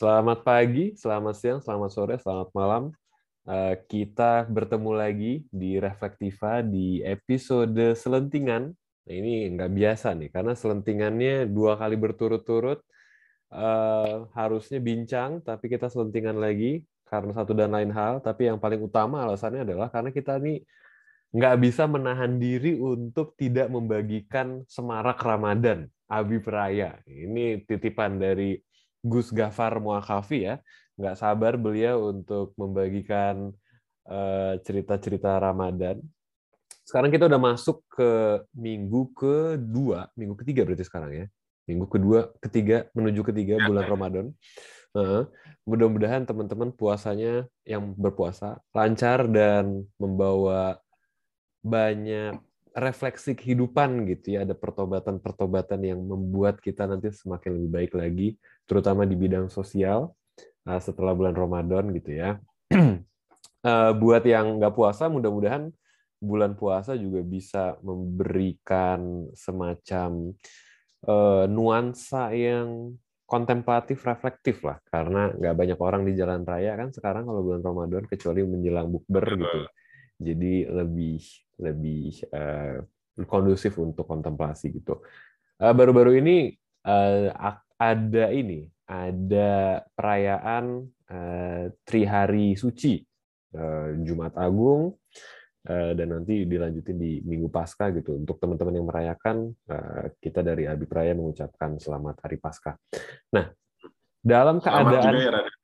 Selamat pagi, selamat siang, selamat sore, selamat malam. Eh, kita bertemu lagi di Reflektiva di episode selentingan. Nah, ini nggak biasa nih, karena selentingannya dua kali berturut-turut. Eh, harusnya bincang, tapi kita selentingan lagi karena satu dan lain hal. Tapi yang paling utama alasannya adalah karena kita nih nggak bisa menahan diri untuk tidak membagikan semarak Ramadan, Abi Peraya. Ini titipan dari Gus Gafar Muakafi ya. Nggak sabar beliau untuk membagikan eh, cerita-cerita Ramadan. Sekarang kita udah masuk ke minggu kedua, minggu ketiga berarti sekarang ya. Minggu kedua, ketiga, menuju ketiga bulan Ramadan. Uh, mudah-mudahan teman-teman puasanya yang berpuasa lancar dan membawa banyak refleksi kehidupan gitu ya. Ada pertobatan-pertobatan yang membuat kita nanti semakin lebih baik lagi terutama di bidang sosial uh, setelah bulan Ramadan gitu ya. Uh, buat yang nggak puasa mudah-mudahan bulan puasa juga bisa memberikan semacam uh, nuansa yang kontemplatif reflektif lah. Karena nggak banyak orang di jalan raya kan sekarang kalau bulan Ramadan kecuali menjelang bukber gitu jadi lebih lebih uh, kondusif untuk kontemplasi gitu. Uh, baru-baru ini uh, ada ini ada perayaan uh, Trihari Suci uh, Jumat Agung uh, dan nanti dilanjutin di Minggu Paskah gitu. Untuk teman-teman yang merayakan uh, kita dari Abi Praya mengucapkan selamat Hari Paskah. Nah dalam keadaan ya,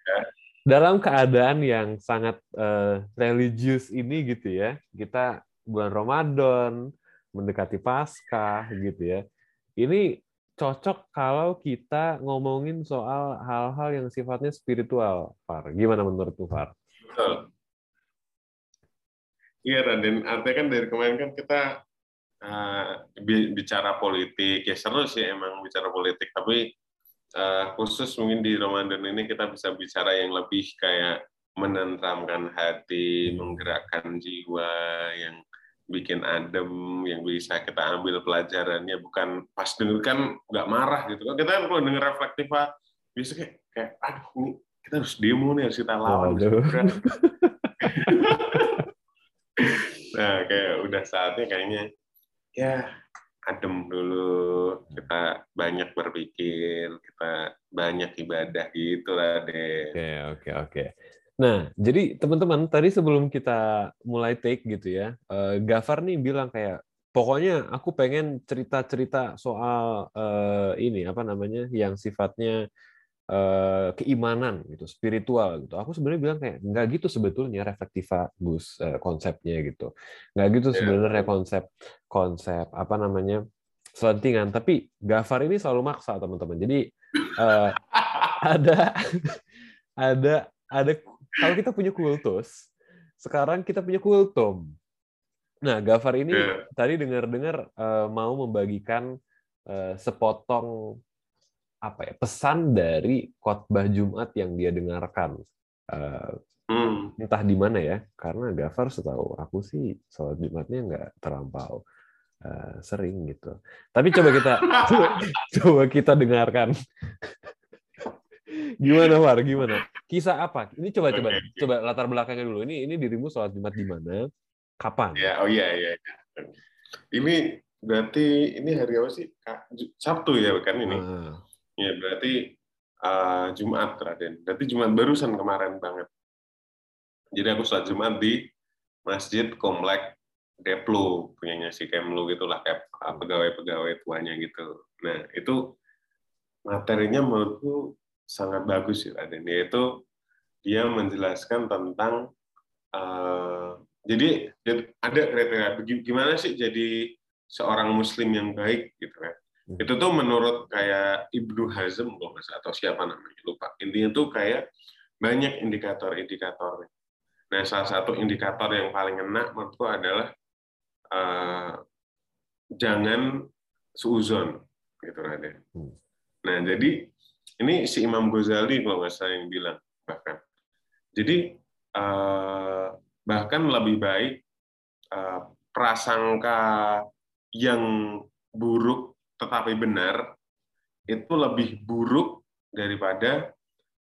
dalam keadaan yang sangat uh, religius ini gitu ya, kita bulan Ramadan, mendekati Paskah gitu ya. Ini cocok kalau kita ngomongin soal hal-hal yang sifatnya spiritual, Far. Gimana menurutmu, Far? Betul. Iya, Raden. Artinya kan dari kemarin kan kita uh, bicara politik. Ya seru sih emang bicara politik, tapi uh, khusus mungkin di Ramadan ini kita bisa bicara yang lebih kayak menentramkan hati, menggerakkan jiwa, yang bikin adem, yang bisa kita ambil pelajarannya bukan pas denger kan nggak marah gitu. Kita kan kalau denger reflektif bisa kayak, kayak aduh ini kita harus demo nih harus kita lawan. nah kayak udah saatnya kayaknya ya adem dulu, kita banyak berpikir, kita banyak ibadah gitu lah deh. Oke, oke, oke. Nah, jadi teman-teman, tadi sebelum kita mulai take gitu ya, uh, Gafar nih bilang kayak, pokoknya aku pengen cerita-cerita soal uh, ini, apa namanya, yang sifatnya keimanan gitu, spiritual gitu. Aku sebenarnya bilang kayak nggak gitu sebetulnya reflektiva Gus uh, konsepnya gitu. Nggak gitu yeah. sebenarnya konsep konsep apa namanya selentingan. Tapi Gafar ini selalu maksa teman-teman. Jadi uh, ada ada ada kalau kita punya kultus, sekarang kita punya kultum. Nah, Gafar ini yeah. tadi dengar-dengar uh, mau membagikan uh, sepotong apa ya pesan dari khotbah Jumat yang dia dengarkan. Uh, hmm. entah di mana ya karena Gafar setahu aku sih sholat Jumatnya nggak terlampau uh, sering gitu. Tapi coba kita coba, coba kita dengarkan. Gimana Far? Gimana? Kisah apa? Ini coba coba okay. coba latar belakangnya dulu. Ini ini dirimu sholat Jumat di mana? Kapan? Ya oh iya iya ini berarti ini hari apa sih? Sabtu ya kan ini? Ah Ya, berarti uh, Jumat, Raden. Berarti Jumat barusan kemarin banget. Jadi aku sholat Jumat di Masjid Komplek Deplu, punyanya si Kemlu gitulah, kayak ah, pegawai-pegawai tuanya gitu. Nah, itu materinya menurutku sangat bagus ya, Raden. Yaitu dia menjelaskan tentang uh, jadi ada kriteria gimana sih jadi seorang muslim yang baik gitu kan. Itu tuh menurut kayak Ibnu Hazm kalau atau siapa namanya lupa. Intinya tuh kayak banyak indikator-indikator. Nah, salah satu indikator yang paling enak menurutku adalah uh, jangan suuzon gitu ada. Hmm. Nah, jadi ini si Imam Ghazali kalau nggak salah yang bilang bahkan. Jadi uh, bahkan lebih baik uh, prasangka yang buruk tetapi benar itu lebih buruk daripada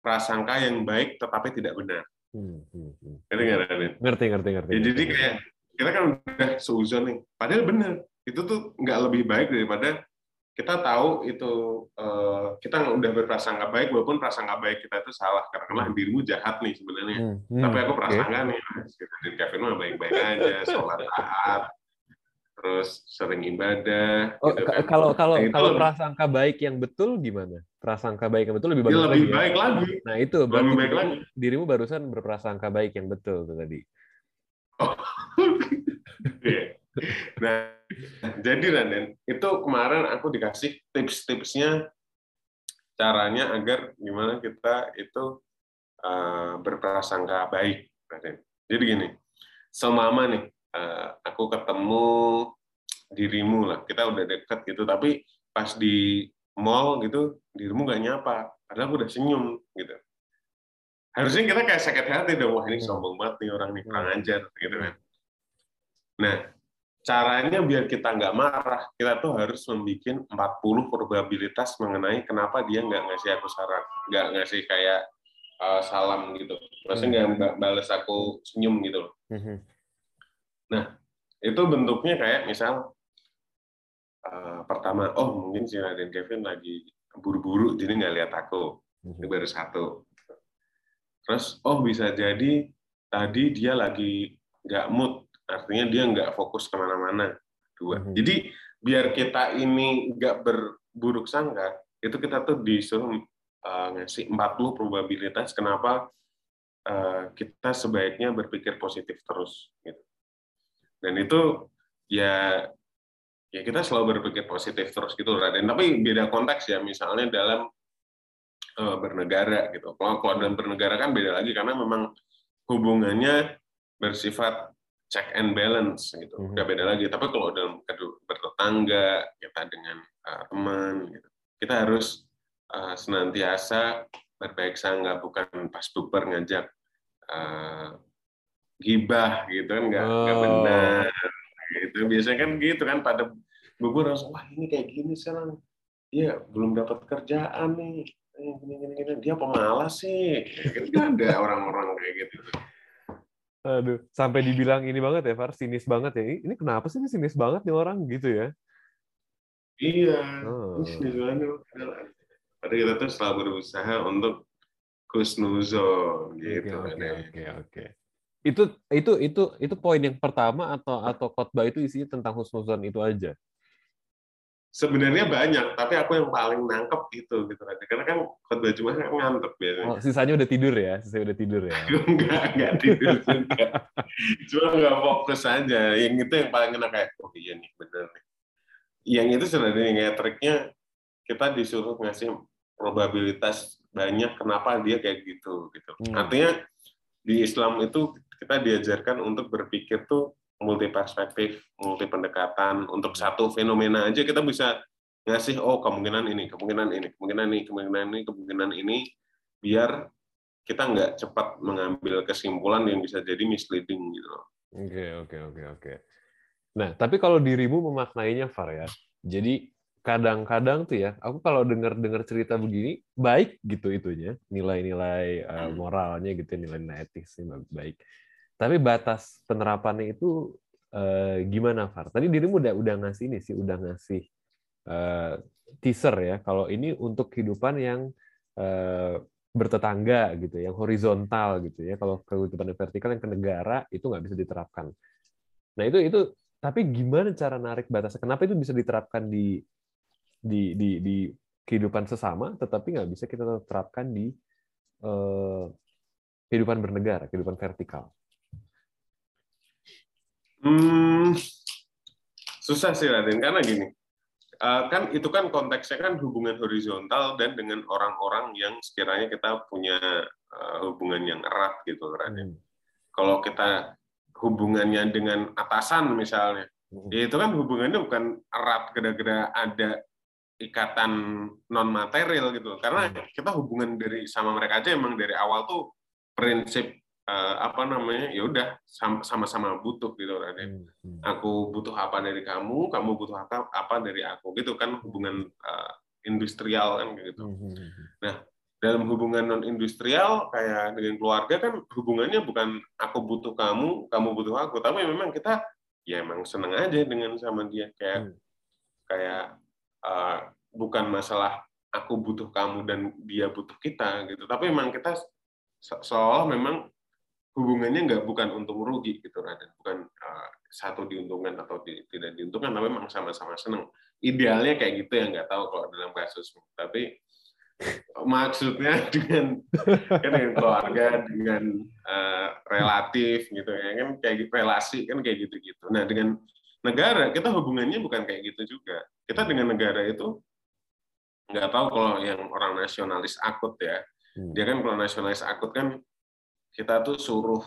prasangka yang baik tetapi tidak benar. Hmm, hmm, hmm. Ngerti nggak, Ngerti, ngerti, ngerti. Ya, jadi kayak kita kan udah seuzon nih, padahal benar. Itu tuh nggak lebih baik daripada kita tahu itu uh, kita udah berprasangka baik walaupun prasangka baik kita itu salah karena dirimu jahat nih sebenarnya hmm. Hmm. tapi aku prasangka okay. nih dan Kevin mah baik-baik aja sholat taat terus sering ibadah oh, gitu kan. kalau kalau nah, kalau prasangka baik yang betul gimana prasangka baik yang betul lebih bagus ya, lebih lagi, baik ya? lagi nah itu berarti lebih baik lagi. dirimu barusan berprasangka baik yang betul tuh tadi oh. yeah. nah jadi Raden, itu kemarin aku dikasih tips-tipsnya caranya agar gimana kita itu uh, berprasangka baik, Raden. Jadi gini, semama nih, aku ketemu dirimu lah, kita udah deket gitu, tapi pas di mall gitu, dirimu nggak nyapa, padahal aku udah senyum gitu. Harusnya kita kayak sakit hati dong, wah ini hmm. sombong banget nih orang nih, kurang hmm. ajar gitu kan. Nah, caranya biar kita nggak marah, kita tuh harus membuat 40 probabilitas mengenai kenapa dia nggak ngasih aku saran, nggak ngasih kayak uh, salam gitu. Maksudnya nggak hmm. balas aku senyum gitu loh. Nah, itu bentuknya kayak misal uh, pertama, oh mungkin si Raden Kevin lagi buru-buru jadi nggak lihat aku. Itu baru satu. Terus, oh bisa jadi tadi dia lagi nggak mood artinya dia nggak fokus ke mana-mana dua hmm. jadi biar kita ini nggak berburuk sangka itu kita tuh disuruh uh, ngasih 40 probabilitas kenapa uh, kita sebaiknya berpikir positif terus gitu dan itu ya ya kita selalu berpikir positif terus gitu Raden. Tapi beda konteks ya misalnya dalam uh, bernegara gitu. Kalau kalau dalam bernegara kan beda lagi karena memang hubungannya bersifat check and balance gitu. Mm -hmm. beda lagi. Tapi kalau dalam bertetangga kita dengan uh, teman gitu. Kita harus uh, senantiasa berbaik sangka bukan pas buper ngajak uh, gibah gitu kan nggak oh. benar gitu biasanya kan gitu kan pada bubur langsung wah ini kayak gini sekarang iya belum dapat kerjaan nih gini gini gini dia pemalas sih kan ada orang-orang kayak gitu Aduh, sampai dibilang ini banget ya, Far, sinis banget ya. Ini kenapa sih ini sinis banget nih orang gitu ya? Iya, oh. sinis banget. Padahal kita tuh selalu berusaha untuk kusnuzon gitu. Oke, oke, oke, oke. Itu itu itu itu poin yang pertama atau atau khotbah itu isinya tentang husnuzon itu aja? sebenarnya banyak, tapi aku yang paling nangkep itu gitu Karena kan khotbah cuma kan ngantuk biasanya. Oh, sisanya udah tidur ya, sisanya udah tidur ya. enggak, enggak tidur juga. cuma nggak fokus aja. Yang itu yang paling kena kayak, oh iya nih bener nih. Yang itu sebenarnya kayak triknya kita disuruh ngasih probabilitas banyak kenapa dia kayak gitu gitu. Hmm. Artinya di Islam itu kita diajarkan untuk berpikir tuh multi perspektif, multi pendekatan untuk satu fenomena aja kita bisa ngasih oh kemungkinan ini, kemungkinan ini, kemungkinan ini, kemungkinan ini, kemungkinan ini biar kita nggak cepat mengambil kesimpulan yang bisa jadi misleading gitu. Oke oke oke oke. Nah tapi kalau dirimu memaknainya Far ya, jadi kadang-kadang tuh ya, aku kalau dengar-dengar cerita begini baik gitu itunya, nilai-nilai uh, moralnya gitu, nilai-nilai etisnya baik. Tapi batas penerapannya itu eh, gimana, Far? Tadi dirimu udah udah ngasih ini sih, udah ngasih eh, teaser ya. Kalau ini untuk kehidupan yang eh, bertetangga gitu, yang horizontal gitu ya. Kalau kehidupan yang vertikal yang ke negara itu nggak bisa diterapkan. Nah itu itu tapi gimana cara narik batasnya? Kenapa itu bisa diterapkan di di di, di kehidupan sesama, tetapi nggak bisa kita terapkan di eh, kehidupan bernegara, kehidupan vertikal? Hmm, susah sih Raden karena gini, uh, kan itu kan konteksnya kan hubungan horizontal dan dengan orang-orang yang sekiranya kita punya uh, hubungan yang erat gitu Raden. Hmm. Kalau kita hubungannya dengan atasan misalnya, hmm. ya itu kan hubungannya bukan erat gara-gara ada ikatan non material gitu karena hmm. kita hubungan dari sama mereka aja emang dari awal tuh prinsip uh, apa namanya ya udah sama-sama butuh gitu kan ya. Aku butuh apa dari kamu, kamu butuh apa apa dari aku gitu kan hubungan uh, industrial kan gitu. Hmm, hmm, nah dalam hubungan non industrial kayak dengan keluarga kan hubungannya bukan aku butuh kamu, kamu butuh aku, tapi memang kita ya emang seneng aja dengan sama dia kayak hmm. kayak uh, bukan masalah aku butuh kamu dan dia butuh kita gitu, tapi memang kita seolah memang hubungannya nggak bukan untung rugi gitu Raden, bukan uh, satu diuntungkan atau di, tidak diuntungkan, tapi memang sama-sama seneng. Idealnya kayak gitu ya nggak tahu kalau dalam kasusmu, tapi maksudnya dengan kan dengan keluarga dengan uh, relatif gitu ya kan kayak gitu, relasi kan kayak gitu gitu nah dengan negara kita hubungannya bukan kayak gitu juga. Kita dengan negara itu nggak tahu kalau yang orang nasionalis akut ya. Hmm. dia kan kalau nasionalis akut kan kita tuh suruh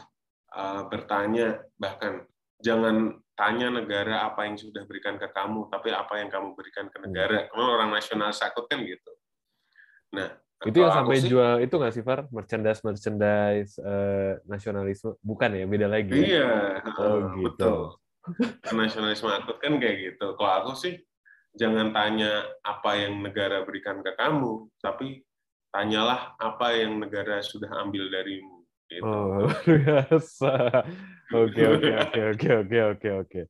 uh, bertanya bahkan jangan tanya negara apa yang sudah berikan ke kamu tapi apa yang kamu berikan ke negara. Hmm. kalau orang nasionalis akut kan gitu. Nah, itu yang sampai sih, jual itu nggak sih Far? Merchandise merchandise uh, nasionalisme? Bukan ya beda lagi ya? iya ya? oh gitu. betul. Nasionalisme akut kan kayak gitu. Kalau aku sih jangan tanya apa yang negara berikan ke kamu tapi tanyalah apa yang negara sudah ambil darimu gitu. oh biasa oke oke oke oke oke oke oke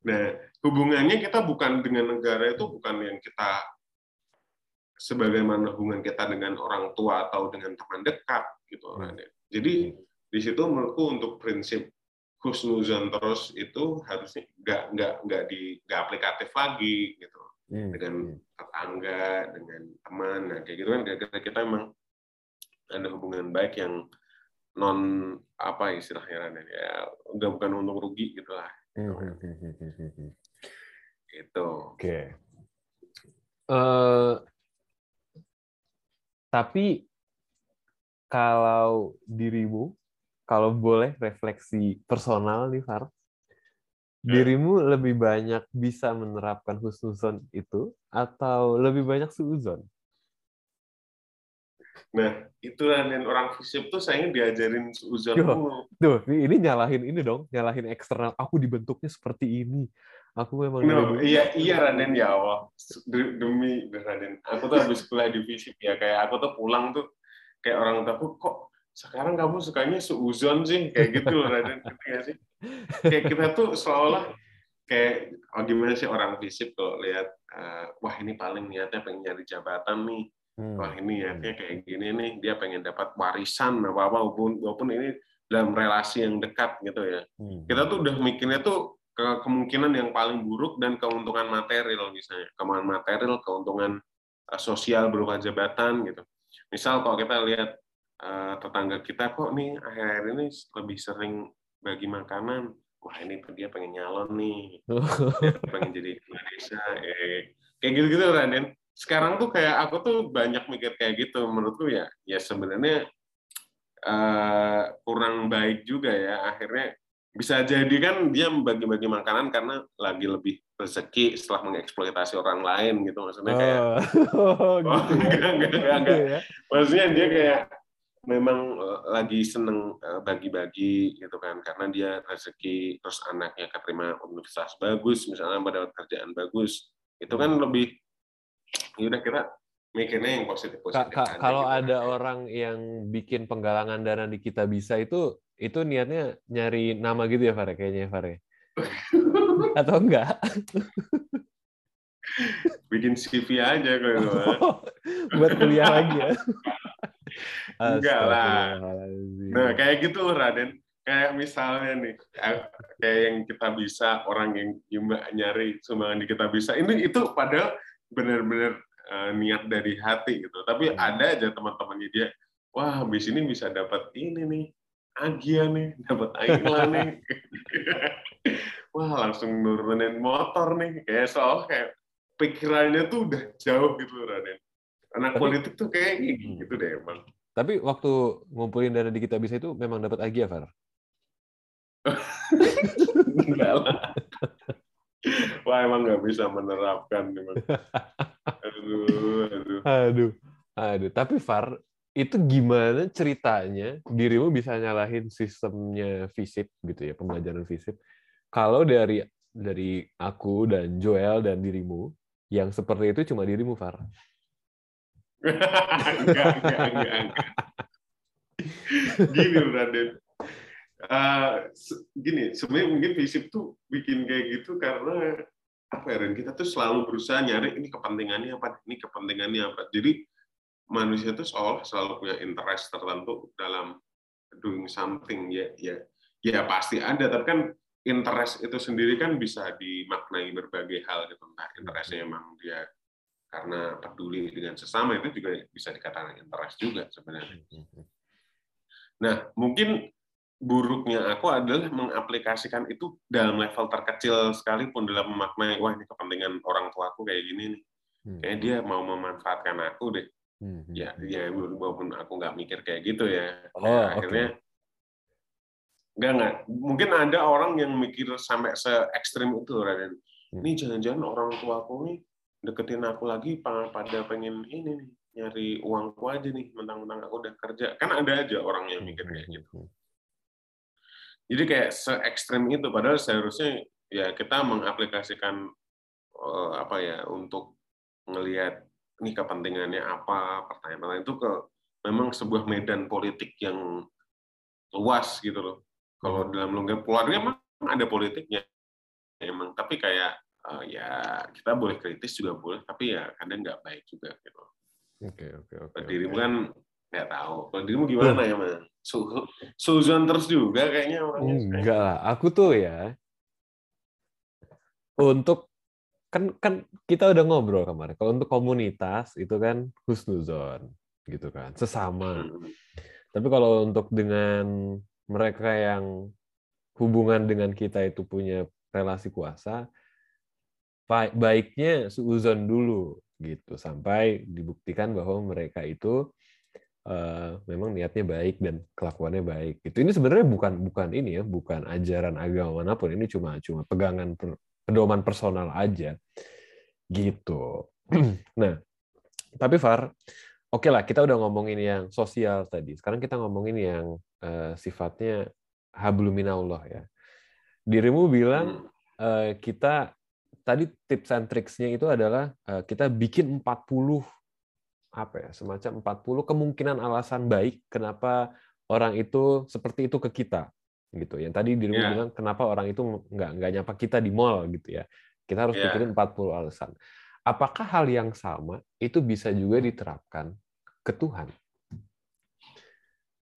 nah hubungannya kita bukan dengan negara itu bukan yang kita sebagaimana hubungan kita dengan orang tua atau dengan teman dekat gitu hmm. Jadi di situ menurutku untuk prinsip khusnuzon terus itu harusnya nggak nggak nggak di nggak aplikatif lagi gitu hmm. dengan hmm. tetangga dengan teman nah kayak gitu kan kita, kita emang ada hubungan baik yang non apa istilahnya ya udah bukan untung rugi gitulah itu oke okay. uh, eh, tapi kalau dirimu, kalau boleh refleksi personal nih, Far, hmm. dirimu lebih banyak bisa menerapkan husnuzon itu atau lebih banyak suuzon? Nah, itulah yang orang fisip tuh saya diajarin suuzon Tuh, ini nyalahin ini dong, nyalahin eksternal. Aku dibentuknya seperti ini. Aku memang no, iya iya Raden ya Allah demi Raden. Aku tuh habis kuliah di fisip ya kayak aku tuh pulang tuh kayak orang tua kok sekarang kamu sukanya seuzon sih kayak gitu loh Raden ya sih kayak kita tuh seolah kayak oh gimana sih orang fisip kalau lihat uh, wah ini paling niatnya pengen nyari jabatan nih. Wah ini niatnya kayak gini nih dia pengen dapat warisan apa apa walaupun walaupun ini dalam relasi yang dekat gitu ya. Hmm. kita tuh udah mikirnya tuh ke kemungkinan yang paling buruk dan keuntungan material misalnya. Keuntungan material keuntungan uh, sosial berupa jabatan gitu. Misal kalau kita lihat uh, tetangga kita kok nih akhir-akhir ini lebih sering bagi makanan. Wah ini dia pengen nyalon nih. Dia pengen jadi desa eh, kayak gitu-gitu Raden sekarang tuh kayak aku tuh banyak mikir kayak gitu menurutku ya ya sebenarnya uh, kurang baik juga ya akhirnya bisa jadi kan dia membagi-bagi makanan karena lagi lebih rezeki setelah mengeksploitasi orang lain gitu maksudnya kayak oh, oh, gitu ya? enggak, enggak, enggak, enggak. Gitu ya? maksudnya dia kayak memang eh, lagi seneng eh, bagi-bagi gitu kan karena dia rezeki terus anaknya keterima universitas bagus misalnya pada kerjaan bagus itu kan hmm. lebih ya udah kita mikirnya yang positif positif kalau gitu. ada orang yang bikin penggalangan dana di kita bisa itu itu niatnya nyari nama gitu ya Fare kayaknya Fare? Atau enggak? Bikin CV aja kalau buat kuliah lagi ya? Enggak lah. Nah kayak gitu Raden. Kayak misalnya nih kayak yang kita bisa orang yang nyari sumbangan di kita bisa. Ini itu padahal benar-benar uh, niat dari hati gitu tapi hmm. ada aja teman-temannya dia wah habis ini bisa dapat ini nih Agia nih, dapat Aila nih. Wah, langsung nurunin motor nih. Kayak soal kayak pikirannya tuh udah jauh gitu, Raden. Anak Tapi, politik tuh kayak hmm. gitu deh, emang. Tapi waktu ngumpulin dana di kita bisa itu memang dapat Agia, Far? Enggak lah. Wah, emang nggak bisa menerapkan. Aduh, aduh. Aduh. Aduh, tapi Far, itu gimana ceritanya dirimu bisa nyalahin sistemnya fisip gitu ya pembelajaran fisip kalau dari dari aku dan Joel dan dirimu yang seperti itu cuma dirimu Far enggak, enggak, enggak, enggak. Gini Raden. Uh, gini, sebenarnya mungkin visip tuh bikin kayak gitu karena apa ya, Ren? Kita tuh selalu berusaha nyari ini kepentingannya apa, ini kepentingannya apa. Jadi manusia itu seolah selalu punya interest tertentu dalam doing something ya ya ya pasti ada tapi kan interest itu sendiri kan bisa dimaknai berbagai hal gitu entah interestnya memang dia karena peduli dengan sesama itu juga bisa dikatakan interest juga sebenarnya. Nah, mungkin buruknya aku adalah mengaplikasikan itu dalam level terkecil sekalipun dalam memaknai wah ini kepentingan orang tua aku kayak gini nih. Kayak dia mau memanfaatkan aku deh. Ya, ya walaupun aku nggak mikir kayak gitu ya. Oh, nah, akhirnya Enggak, enggak. Mungkin ada orang yang mikir sampai se ekstrim itu, Raden. Ini jangan-jangan orang tua aku nih deketin aku lagi pada pengen ini nih nyari uangku aja nih mentang-mentang aku udah kerja kan ada aja orang yang mikir kayak gitu jadi kayak se ekstrim itu padahal seharusnya ya kita mengaplikasikan uh, apa ya untuk ngelihat ini kepentingannya apa pertanyaan-pertanyaan itu ke memang sebuah medan politik yang luas gitu loh. Kalau hmm. dalam lingkungan keluarga memang ada politiknya. Emang tapi kayak uh, ya kita boleh kritis juga boleh tapi ya kadang nggak baik juga gitu. Oke oke oke dirimu kan nggak tahu. Kalau dirimu gimana ya mas Suzon terus juga kayaknya orangnya enggak lah aku tuh ya untuk kan kan kita udah ngobrol kemarin kalau untuk komunitas itu kan husnuzon gitu kan sesama. Hmm. tapi kalau untuk dengan mereka yang hubungan dengan kita itu punya relasi kuasa baiknya suuzon dulu gitu. Sampai dibuktikan bahwa mereka itu uh, memang niatnya baik dan kelakuannya baik. Itu ini sebenarnya bukan bukan ini ya, bukan ajaran agama mana pun. Ini cuma cuma pegangan per, pedoman personal aja. Gitu. nah, tapi Far, oke okay lah kita udah ngomongin yang sosial tadi. Sekarang kita ngomongin yang uh, sifatnya habluminallah ya. Dirimu bilang uh, kita tadi tips and tricksnya itu adalah uh, kita bikin 40 apa ya semacam 40 kemungkinan alasan baik kenapa orang itu seperti itu ke kita gitu. Yang tadi dirimu yeah. bilang kenapa orang itu nggak nggak nyapa kita di mall gitu ya. Kita harus yeah. pikirin 40 alasan. Apakah hal yang sama itu bisa juga diterapkan ke Tuhan?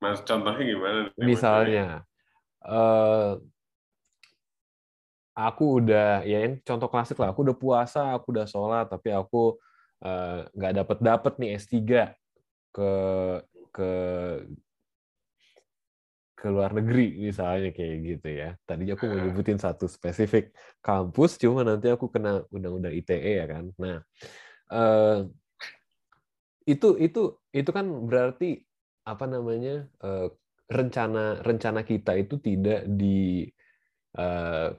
Mas contohnya gimana misalnya uh, aku udah ya yang contoh klasik lah. Aku udah puasa aku udah sholat tapi aku eh, nggak uh, dapet dapet nih S3 ke ke ke luar negeri misalnya kayak gitu ya. Tadi aku mau nyebutin satu spesifik kampus, cuma nanti aku kena undang-undang ITE ya kan. Nah uh, itu itu itu kan berarti apa namanya uh, rencana rencana kita itu tidak di uh,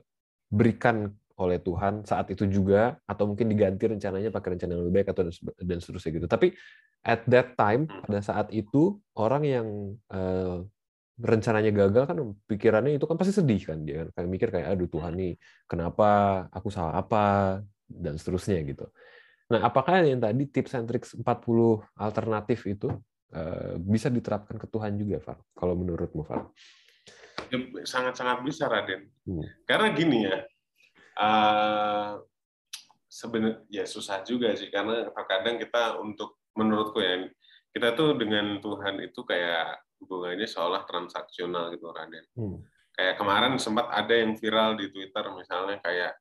oleh Tuhan saat itu juga atau mungkin diganti rencananya pakai rencana yang lebih baik atau dan seterusnya gitu. Tapi at that time hmm. pada saat itu orang yang uh, rencananya gagal kan pikirannya itu kan pasti sedih kan dia kan kayak mikir kayak aduh Tuhan nih kenapa aku salah apa dan seterusnya gitu. Nah, apakah yang tadi tips and tricks 40 alternatif itu uh, bisa diterapkan ke Tuhan juga, Far? Kalau menurutmu, Far? Sangat-sangat bisa Raden. Hmm. Karena gini ya, uh, sebenarnya ya susah juga sih karena terkadang kita untuk menurutku ya kita tuh dengan Tuhan itu kayak hubungannya seolah transaksional gitu Raden. Hmm. Kayak kemarin sempat ada yang viral di Twitter misalnya kayak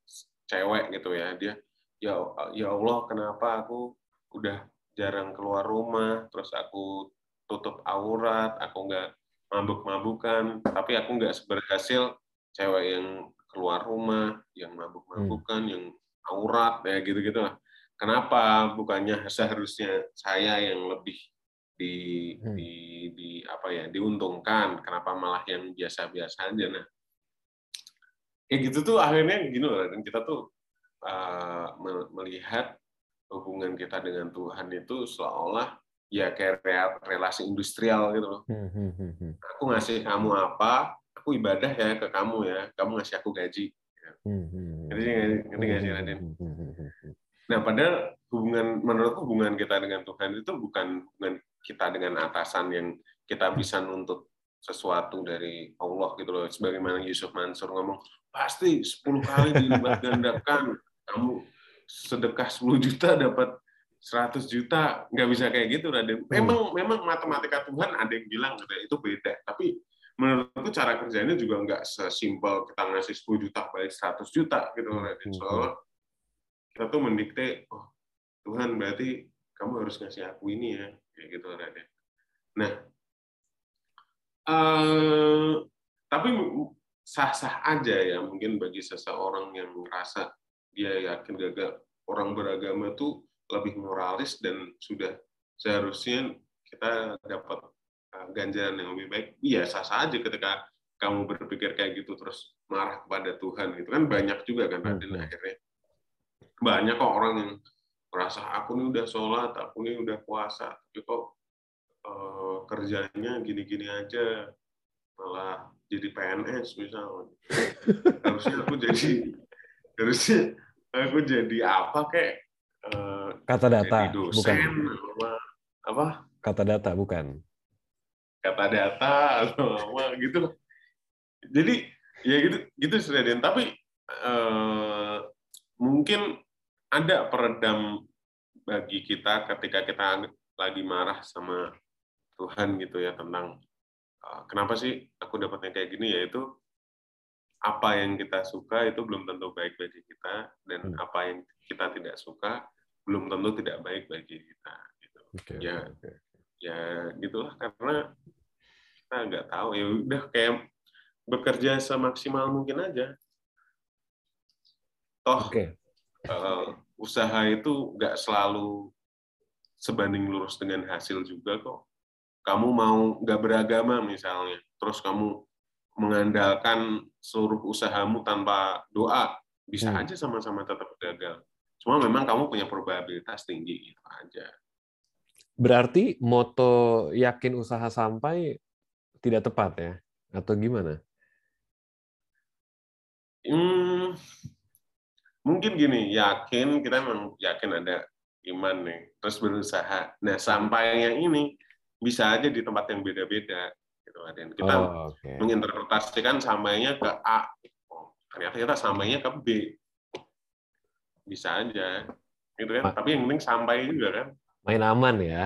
cewek gitu ya dia ya ya Allah kenapa aku udah jarang keluar rumah terus aku tutup aurat aku nggak mabuk-mabukan, tapi aku nggak berhasil cewek yang keluar rumah, yang mabuk-mabukan, hmm. yang aurat, ya gitu-gitu lah. Kenapa bukannya seharusnya saya yang lebih di, hmm. di, di apa ya diuntungkan? Kenapa malah yang biasa-biasa aja? Nah, kayak gitu tuh akhirnya gini loh, dan kita tuh uh, melihat hubungan kita dengan Tuhan itu seolah ya kayak relasi industrial gitu loh. Hmm, hmm, hmm, aku ngasih kamu apa, aku ibadah ya ke kamu ya, kamu ngasih aku gaji. Ngerti ngerti nggak sih Raden? Nah padahal hubungan menurut hubungan kita dengan Tuhan itu bukan hubungan kita dengan atasan yang kita bisa nuntut sesuatu dari Allah gitu loh. Sebagaimana Yusuf Mansur ngomong, pasti 10 kali dilipat gandakan. Kamu sedekah 10 juta dapat 100 juta. Nggak bisa kayak gitu, Raden. Memang, hmm. memang matematika Tuhan ada yang bilang itu beda. Tapi menurutku cara kerjanya juga nggak sesimpel kita ngasih 10 juta balik 100 juta gitu, Raden. Hmm. Soalnya kita tuh mendikte, oh Tuhan berarti kamu harus ngasih aku ini ya kayak gitu Raden. Nah, uh, tapi sah-sah aja ya mungkin bagi seseorang yang merasa dia yakin gagal orang beragama itu lebih moralis dan sudah seharusnya kita dapat ganjaran yang lebih baik. Iya sah-sah aja ketika kamu berpikir kayak gitu terus marah kepada Tuhan itu kan banyak juga kan Raden hmm. akhirnya banyak kok orang yang merasa aku nih udah sholat, aku nih udah puasa, tapi kok uh, kerjanya gini-gini aja, malah jadi PNS misalnya. harusnya aku jadi harusnya aku jadi apa kayak uh, kata data dosen, bukan apa, apa kata data bukan kata data atau apa gitu jadi ya gitu gitu sudah tapi uh, mungkin ada peredam bagi kita ketika kita lagi marah sama Tuhan gitu ya tentang uh, kenapa sih aku dapatnya kayak gini yaitu apa yang kita suka itu belum tentu baik bagi kita dan hmm. apa yang kita tidak suka belum tentu tidak baik bagi kita gitu. Okay, ya okay. Ya gitulah karena kita nggak tahu ya udah kayak bekerja semaksimal mungkin aja toh okay. uh, usaha itu nggak selalu sebanding lurus dengan hasil juga kok. Kamu mau nggak beragama misalnya, terus kamu mengandalkan seluruh usahamu tanpa doa, bisa hmm. aja sama-sama tetap gagal. Cuma memang kamu punya probabilitas tinggi itu aja. Berarti moto yakin usaha sampai tidak tepat ya, atau gimana? Hmm, mungkin gini yakin kita memang yakin ada iman nih terus berusaha. Nah sampainya ini bisa aja di tempat yang beda-beda gitu dan kita oh, okay. menginterpretasikan sampainya ke A. Ternyata kita sampainya ke B. Bisa aja gitu kan? Tapi yang penting sampai juga kan main aman ya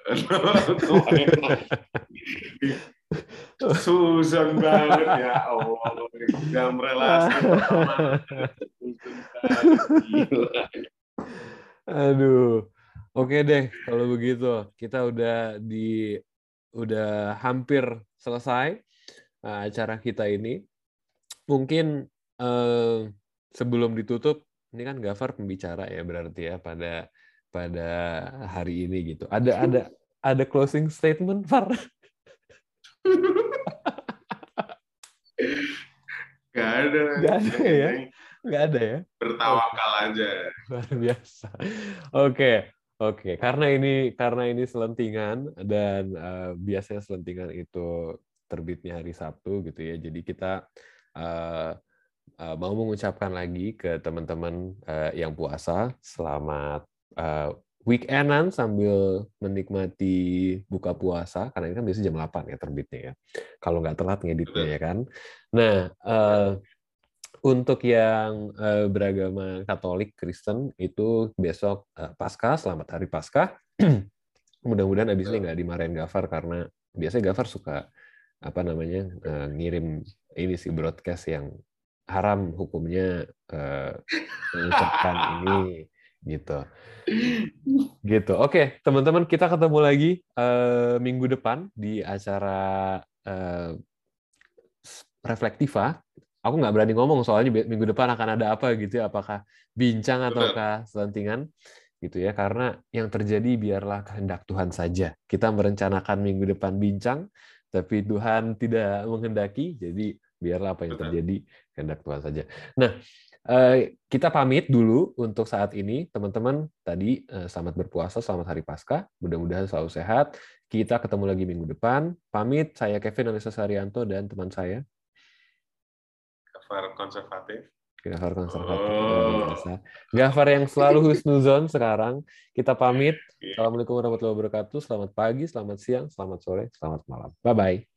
Susan banget ya Allah dalam relasi Aduh. Oke deh kalau begitu. Kita udah di udah hampir selesai uh, acara kita ini. Mungkin uh, sebelum ditutup ini kan Gafar pembicara ya berarti ya pada pada hari ini gitu. Ada ada ada closing statement Far? Gak ada. Gak ada ya. Gak ada ya. Bertawakal aja. Luar biasa. Oke. Oke, karena ini karena ini selentingan dan uh, biasanya selentingan itu terbitnya hari Sabtu gitu ya. Jadi kita uh, uh, mau mengucapkan lagi ke teman-teman uh, yang puasa selamat uh, weekendan sambil menikmati buka puasa karena ini kan biasanya jam 8 ya terbitnya ya. Kalau nggak telat ngeditnya ya kan. Nah, uh, untuk yang uh, beragama Katolik Kristen itu besok uh, Paskah, selamat hari Paskah. Mudah-mudahan abis ini nggak dimarahin Gafar karena biasanya Gafar suka apa namanya uh, ngirim ini sih broadcast yang haram hukumnya uh, mengucapkan ini gitu. Gitu. Oke teman-teman kita ketemu lagi uh, minggu depan di acara uh, reflektiva. Aku nggak berani ngomong soalnya minggu depan akan ada apa gitu ya. Apakah bincang ataukah selentingan gitu ya. Karena yang terjadi biarlah kehendak Tuhan saja. Kita merencanakan minggu depan bincang tapi Tuhan tidak menghendaki. Jadi biarlah apa yang terjadi kehendak Tuhan saja. Nah Eh, kita pamit dulu untuk saat ini, teman-teman. Tadi eh, selamat berpuasa, selamat hari Paskah. Mudah-mudahan selalu sehat. Kita ketemu lagi minggu depan. Pamit, saya Kevin Alisa Saryanto dan teman saya. Kafar Konservatif. Gafar konservatif oh. Gafar yang selalu husnuzon sekarang. Kita pamit. Iya. Assalamualaikum warahmatullahi wabarakatuh. Selamat pagi, selamat siang, selamat sore, selamat malam. Bye bye.